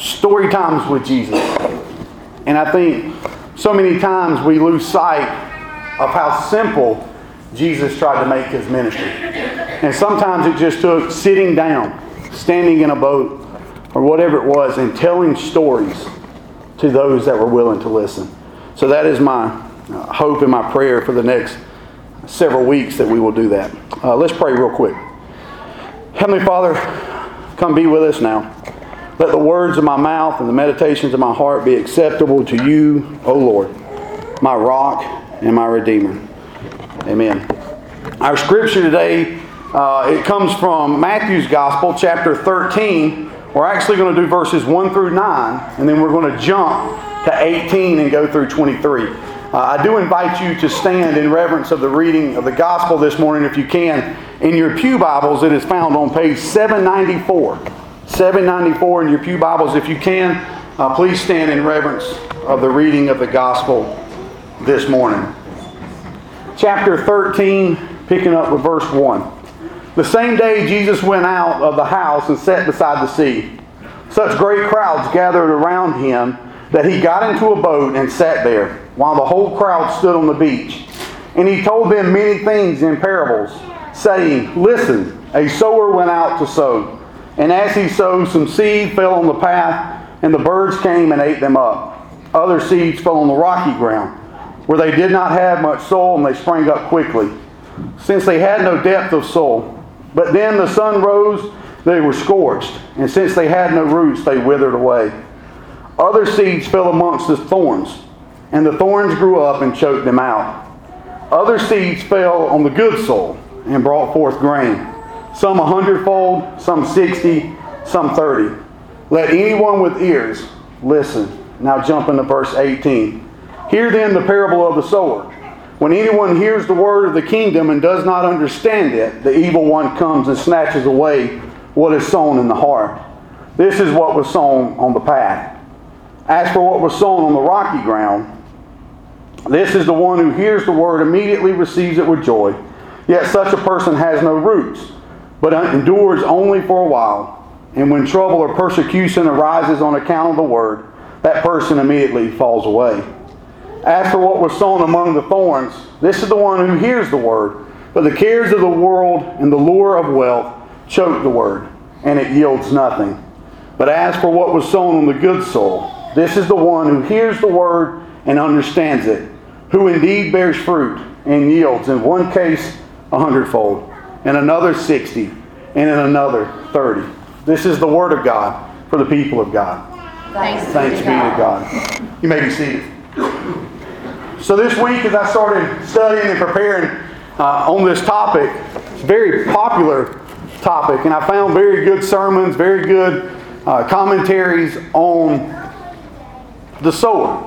story times with Jesus. And I think so many times we lose sight of how simple Jesus tried to make his ministry. And sometimes it just took sitting down, standing in a boat, or whatever it was, and telling stories to those that were willing to listen. So that is my uh, hope and my prayer for the next several weeks that we will do that. Uh, let's pray real quick. Heavenly Father, come be with us now. Let the words of my mouth and the meditations of my heart be acceptable to you, O Lord, my rock and my redeemer. Amen. Our scripture today, uh, it comes from Matthew's Gospel, chapter 13. We're actually going to do verses 1 through 9, and then we're going to jump to 18 and go through 23. Uh, I do invite you to stand in reverence of the reading of the Gospel this morning if you can. In your Pew Bibles, it is found on page 794. 794 in your Pew Bibles, if you can, uh, please stand in reverence of the reading of the Gospel this morning. Chapter 13, picking up with verse 1. The same day Jesus went out of the house and sat beside the sea. Such great crowds gathered around him that he got into a boat and sat there, while the whole crowd stood on the beach. And he told them many things in parables, saying, Listen, a sower went out to sow. And as he sowed, some seed fell on the path, and the birds came and ate them up. Other seeds fell on the rocky ground, where they did not have much soil, and they sprang up quickly, since they had no depth of soil. But then the sun rose, they were scorched, and since they had no roots, they withered away. Other seeds fell amongst the thorns, and the thorns grew up and choked them out. Other seeds fell on the good soil and brought forth grain, some a hundredfold, some sixty, some thirty. Let anyone with ears listen. Now jump into verse 18. Hear then the parable of the sower. When anyone hears the word of the kingdom and does not understand it, the evil one comes and snatches away what is sown in the heart. This is what was sown on the path. As for what was sown on the rocky ground, this is the one who hears the word, immediately receives it with joy. Yet such a person has no roots, but endures only for a while. And when trouble or persecution arises on account of the word, that person immediately falls away. As for what was sown among the thorns, this is the one who hears the word, but the cares of the world and the lure of wealth choke the word, and it yields nothing. But as for what was sown on the good soil, this is the one who hears the word and understands it, who indeed bears fruit and yields, in one case a hundredfold, in another sixty, and in another thirty. This is the word of God for the people of God. Thanks, Thanks be to God. You may be seated. So this week, as I started studying and preparing uh, on this topic, it's a very popular topic, and I found very good sermons, very good uh, commentaries on the sower.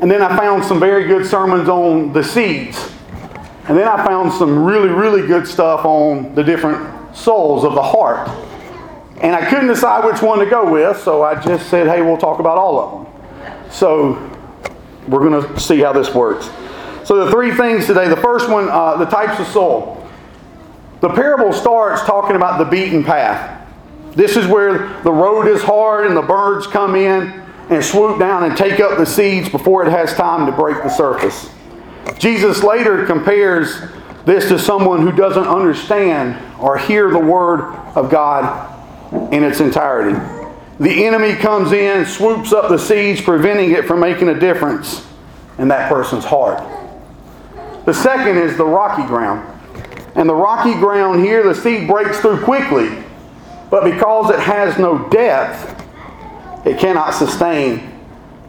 And then I found some very good sermons on the seeds. And then I found some really, really good stuff on the different souls of the heart. And I couldn't decide which one to go with, so I just said, hey, we'll talk about all of them. So we're going to see how this works. So the three things today. The first one, uh, the types of soul. The parable starts talking about the beaten path. This is where the road is hard and the birds come in and swoop down and take up the seeds before it has time to break the surface. Jesus later compares this to someone who doesn't understand or hear the word of God in its entirety. The enemy comes in, swoops up the seeds, preventing it from making a difference in that person's heart. The second is the rocky ground. And the rocky ground here, the seed breaks through quickly, but because it has no depth, it cannot sustain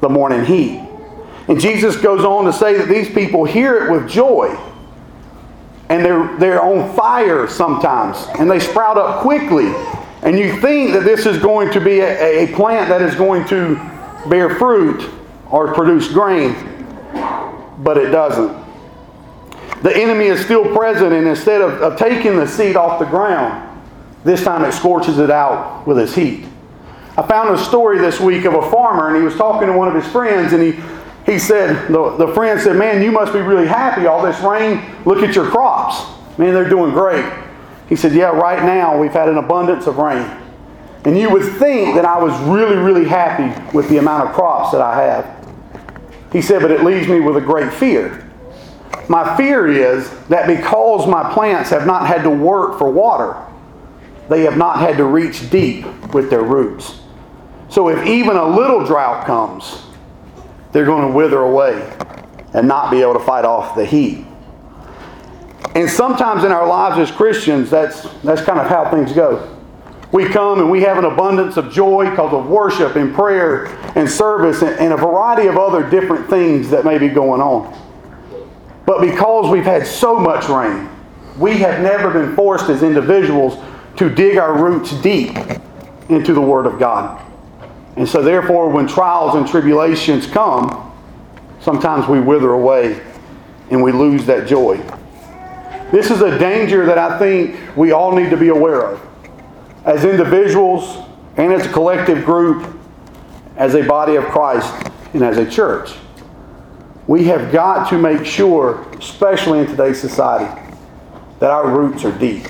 the morning heat. And Jesus goes on to say that these people hear it with joy. And they're, they're on fire sometimes. And they sprout up quickly. And you think that this is going to be a, a plant that is going to bear fruit or produce grain. But it doesn't. The enemy is still present, and instead of, of taking the seed off the ground, this time it scorches it out with its heat. I found a story this week of a farmer, and he was talking to one of his friends, and he, he said, the, the friend said, Man, you must be really happy. All this rain, look at your crops. Man, they're doing great. He said, Yeah, right now we've had an abundance of rain. And you would think that I was really, really happy with the amount of crops that I have. He said, but it leaves me with a great fear. My fear is that because my plants have not had to work for water, they have not had to reach deep with their roots. So if even a little drought comes, they're going to wither away and not be able to fight off the heat. And sometimes in our lives as Christians, that's, that's kind of how things go. We come and we have an abundance of joy because of worship and prayer and service and, and a variety of other different things that may be going on. But because we've had so much rain, we have never been forced as individuals to dig our roots deep into the Word of God. And so, therefore, when trials and tribulations come, sometimes we wither away and we lose that joy. This is a danger that I think we all need to be aware of as individuals and as a collective group, as a body of Christ, and as a church. We have got to make sure, especially in today's society, that our roots are deep.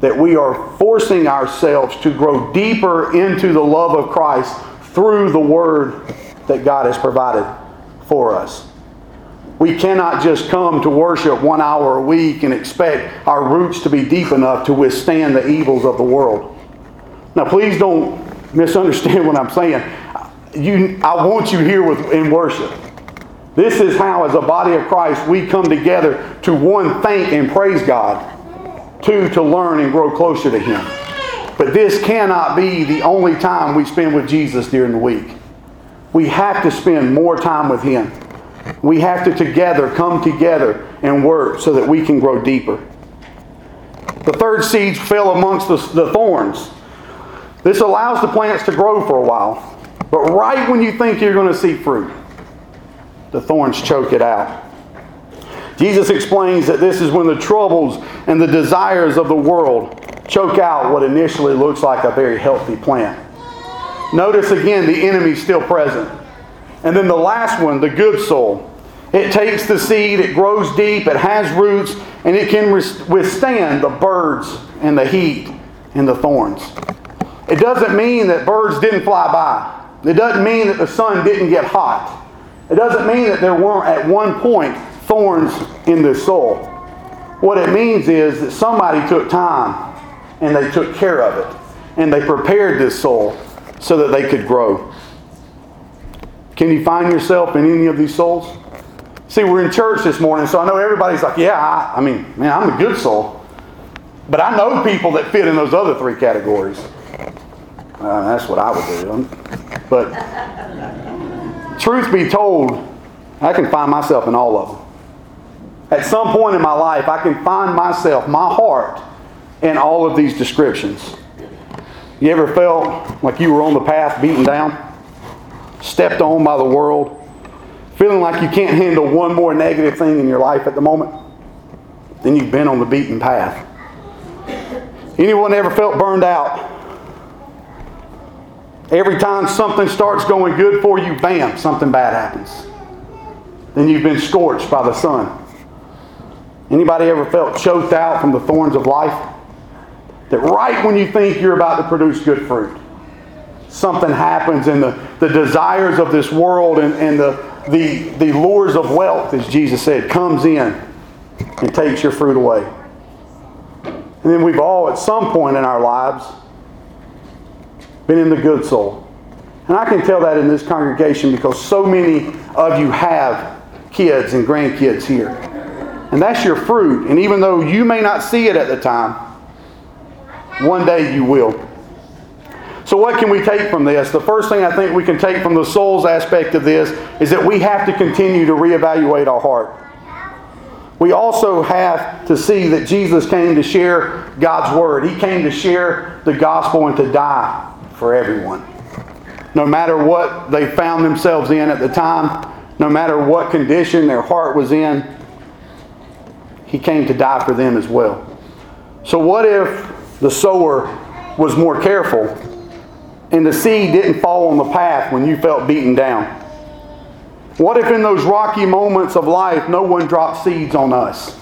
That we are forcing ourselves to grow deeper into the love of Christ through the Word that God has provided for us. We cannot just come to worship one hour a week and expect our roots to be deep enough to withstand the evils of the world. Now, please don't misunderstand what I'm saying. You, I want you here with, in worship. This is how, as a body of Christ, we come together to one, thank and praise God, two, to learn and grow closer to Him. But this cannot be the only time we spend with Jesus during the week. We have to spend more time with Him. We have to together come together and work so that we can grow deeper. The third seeds fell amongst the, the thorns. This allows the plants to grow for a while. But right when you think you're going to see fruit, the thorns choke it out. Jesus explains that this is when the troubles and the desires of the world choke out what initially looks like a very healthy plant. Notice again the enemy still present. And then the last one, the good soul. It takes the seed, it grows deep, it has roots, and it can withstand the birds and the heat and the thorns. It doesn't mean that birds didn't fly by. It doesn't mean that the sun didn't get hot. It doesn't mean that there weren't at one point thorns in the soul. What it means is that somebody took time and they took care of it and they prepared this soul so that they could grow. Can you find yourself in any of these souls? See, we're in church this morning, so I know everybody's like, yeah, I, I mean, man, I'm a good soul. But I know people that fit in those other three categories. Uh, that's what I would do. But truth be told, I can find myself in all of them. At some point in my life, I can find myself, my heart, in all of these descriptions. You ever felt like you were on the path beaten down? stepped on by the world, feeling like you can't handle one more negative thing in your life at the moment, then you've been on the beaten path. Anyone ever felt burned out? Every time something starts going good for you, bam, something bad happens. Then you've been scorched by the sun. Anybody ever felt choked out from the thorns of life? That right when you think you're about to produce good fruit, something happens and the, the desires of this world and, and the, the, the lures of wealth, as Jesus said, comes in and takes your fruit away. And then we've all, at some point in our lives, been in the good soil. And I can tell that in this congregation because so many of you have kids and grandkids here. And that's your fruit. And even though you may not see it at the time, one day you will. So, what can we take from this? The first thing I think we can take from the soul's aspect of this is that we have to continue to reevaluate our heart. We also have to see that Jesus came to share God's Word. He came to share the gospel and to die for everyone. No matter what they found themselves in at the time, no matter what condition their heart was in, He came to die for them as well. So, what if the sower was more careful and the seed didn't fall on the path when you felt beaten down? What if in those rocky moments of life no one dropped seeds on us?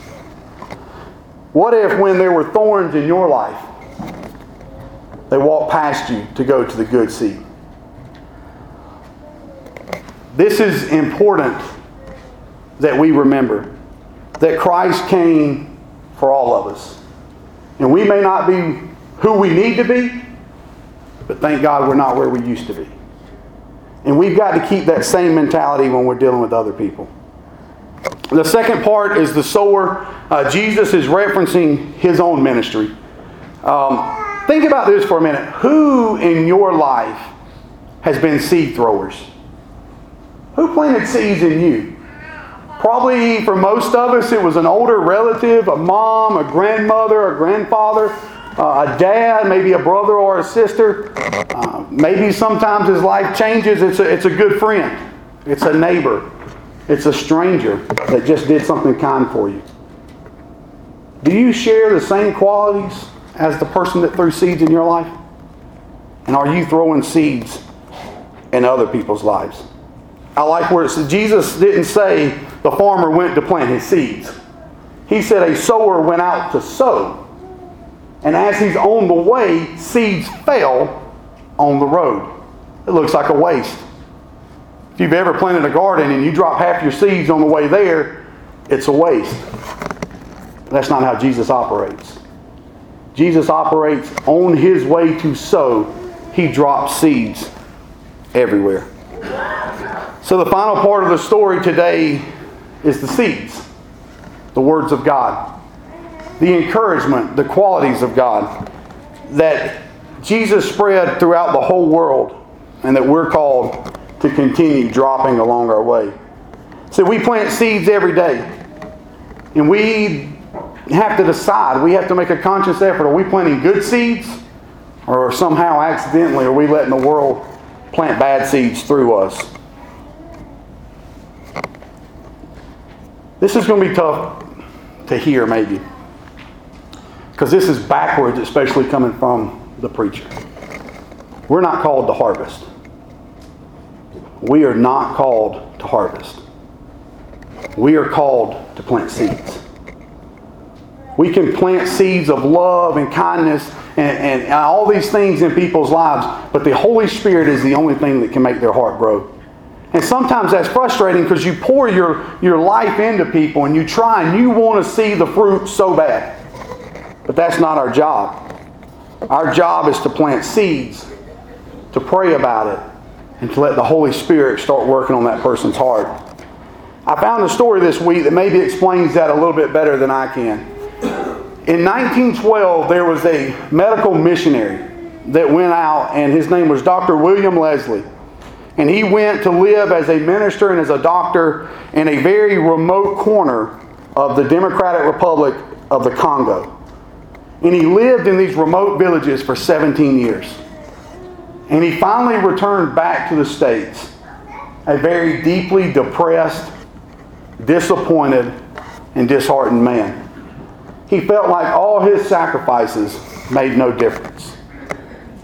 What if when there were thorns in your life, They walked past you to go to the good seed. This is important that we remember that Christ came for all of us. And we may not be who we need to be, but thank God we're not where we used to be. And we've got to keep that same mentality when we're dealing with other people. The second part is the sower. Uh, Jesus is referencing his own ministry. Um, think about this for a minute. Who in your life has been seed throwers? Who planted seeds in you? Probably for most of us, it was an older relative, a mom, a grandmother, a grandfather, uh, a dad, maybe a brother or a sister. Uh, maybe sometimes as life changes, it's a, it's a good friend, it's a neighbor, it's a stranger that just did something kind for you. Do you share the same qualities as the person that threw seeds in your life? And are you throwing seeds in other people's lives? I like where Jesus didn't say the farmer went to plant his seeds. He said a sower went out to sow. And as he's on the way, seeds fell on the road. It looks like a waste. If you've ever planted a garden and you drop half your seeds on the way there, it's a waste. That's not how Jesus operates. Jesus operates on his way to sow. He drops seeds everywhere. So, the final part of the story today is the seeds, the words of God, the encouragement, the qualities of God that Jesus spread throughout the whole world and that we're called to continue dropping along our way. So we plant seeds every day. And we have to decide, we have to make a conscious effort. Are we planting good seeds? Or somehow accidentally are we letting the world plant bad seeds through us? This is going to be tough to hear, maybe. Because this is backwards, especially coming from the preacher. We're not called to harvest. We are not called to harvest. We are called to plant seeds. We can plant seeds of love and kindness and, and, all these things in people's lives, but the Holy Spirit is the only thing that can make their heart grow. And sometimes that's frustrating because you pour your, your life into people and you try and you want to see the fruit so bad. But that's not our job. Our job is to plant seeds, to pray about it, and to let the Holy Spirit start working on that person's heart. I found a story this week that maybe explains that a little bit better than I can. In 1912, there was a medical missionary that went out, and his name was Dr. William Leslie. And he went to live as a minister and as a doctor in a very remote corner of the Democratic Republic of the Congo. And he lived in these remote villages for 17 years. And he finally returned back to the States, a very deeply depressed, disappointed, and disheartened man. He felt like all his sacrifices made no difference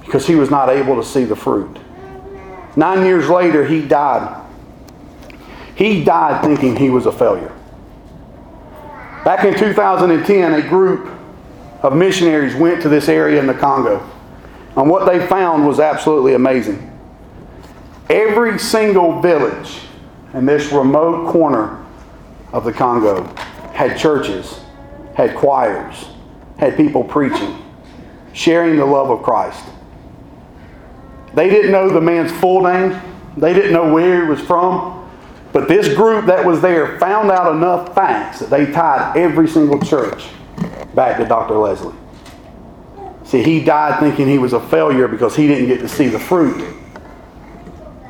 because he was not able to see the fruit. Nine years later, he died. He died thinking he was a failure. Back in 2010, a group of missionaries went to this area in the Congo. And what they found was absolutely amazing. Every single village in this remote corner of the Congo had churches, had choirs, had people preaching, sharing the love of Christ. They didn't know the man's full name. They didn't know where he was from. But this group that was there found out enough facts that they tied every single church back to Dr. Leslie. See, he died thinking he was a failure because he didn't get to see the fruit.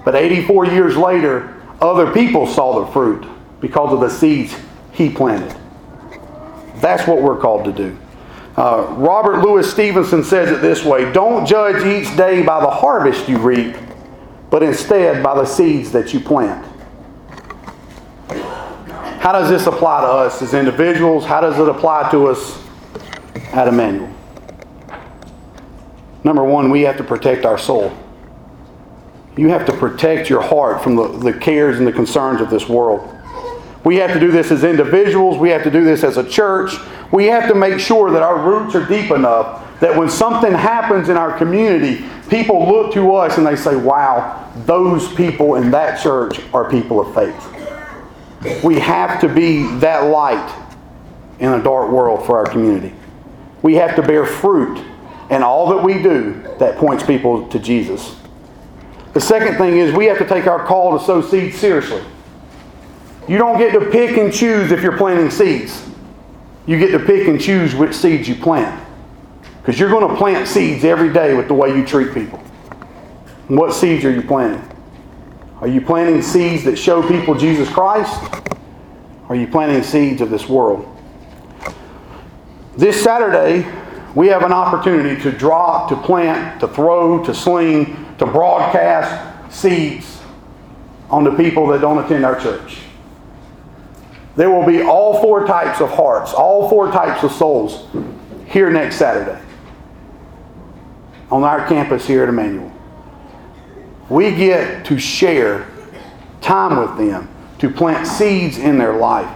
But 84 years later, other people saw the fruit because of the seeds he planted. That's what we're called to do. Uh, Robert Louis Stevenson says it this way Don't judge each day by the harvest you reap, but instead by the seeds that you plant. How does this apply to us as individuals? How does it apply to us at Emmanuel? Number one, we have to protect our soul. You have to protect your heart from the, the cares and the concerns of this world. We have to do this as individuals. We have to do this as a church. We have to make sure that our roots are deep enough That when something happens in our community, people look to us and they say, wow, those people in that church are people of faith. We have to be that light in a dark world for our community. We have to bear fruit in all that we do that points people to Jesus. The second thing is we have to take our call to sow seeds seriously. You don't get to pick and choose if you're planting seeds. You get to pick and choose which seeds you plant. Because you're going to plant seeds every day with the way you treat people. And what seeds are you planting? Are you planting seeds that show people Jesus Christ? Are you planting seeds of this world? This Saturday, we have an opportunity to drop, to plant, to throw, to sling, to broadcast seeds on the people that don't attend our church. There will be all four types of hearts, all four types of souls here next Saturday on our campus here at Emmanuel. We get to share time with them, to plant seeds in their life.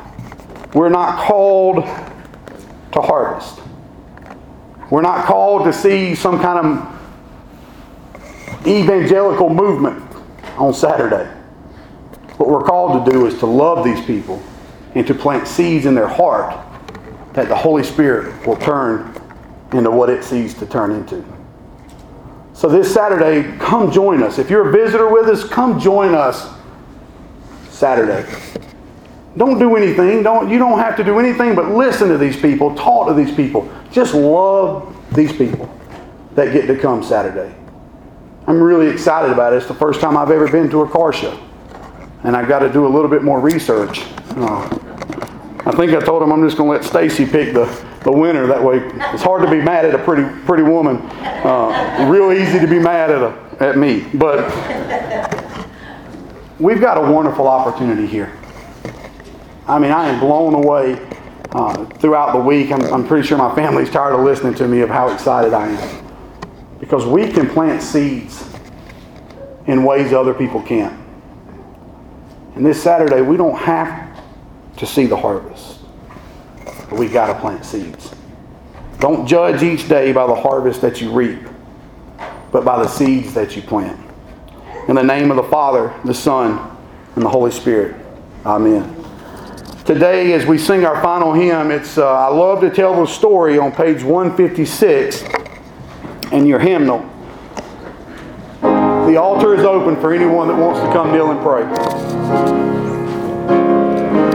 We're not called to harvest. We're not called to see some kind of evangelical movement on Saturday. What we're called to do is to love these people and to plant seeds in their heart that the Holy Spirit will turn into what it sees to turn into. So this Saturday, come join us. If you're a visitor with us, come join us Saturday. Don't do anything. Don't you don't have to do anything but listen to these people, talk to these people. Just love these people that get to come Saturday. I'm really excited about it. It's the first time I've ever been to a car show. And I've got to do a little bit more research. I think I told him I'm just going to let Stacy pick the, the winner. That way, it's hard to be mad at a pretty pretty woman. Uh, real easy to be mad at a, at me. But we've got a wonderful opportunity here. I mean, I am blown away uh, throughout the week. I'm, I'm pretty sure my family's tired of listening to me of how excited I am. Because we can plant seeds in ways other people can't. And this Saturday, we don't have to see the harvest, but we got to plant seeds. Don't judge each day by the harvest that you reap, but by the seeds that you plant. In the name of the Father, the Son, and the Holy Spirit. Amen. Today, as we sing our final hymn, it's uh, I love to tell the story on page 156 in your hymnal. The altar is open for anyone that wants to come kneel and pray.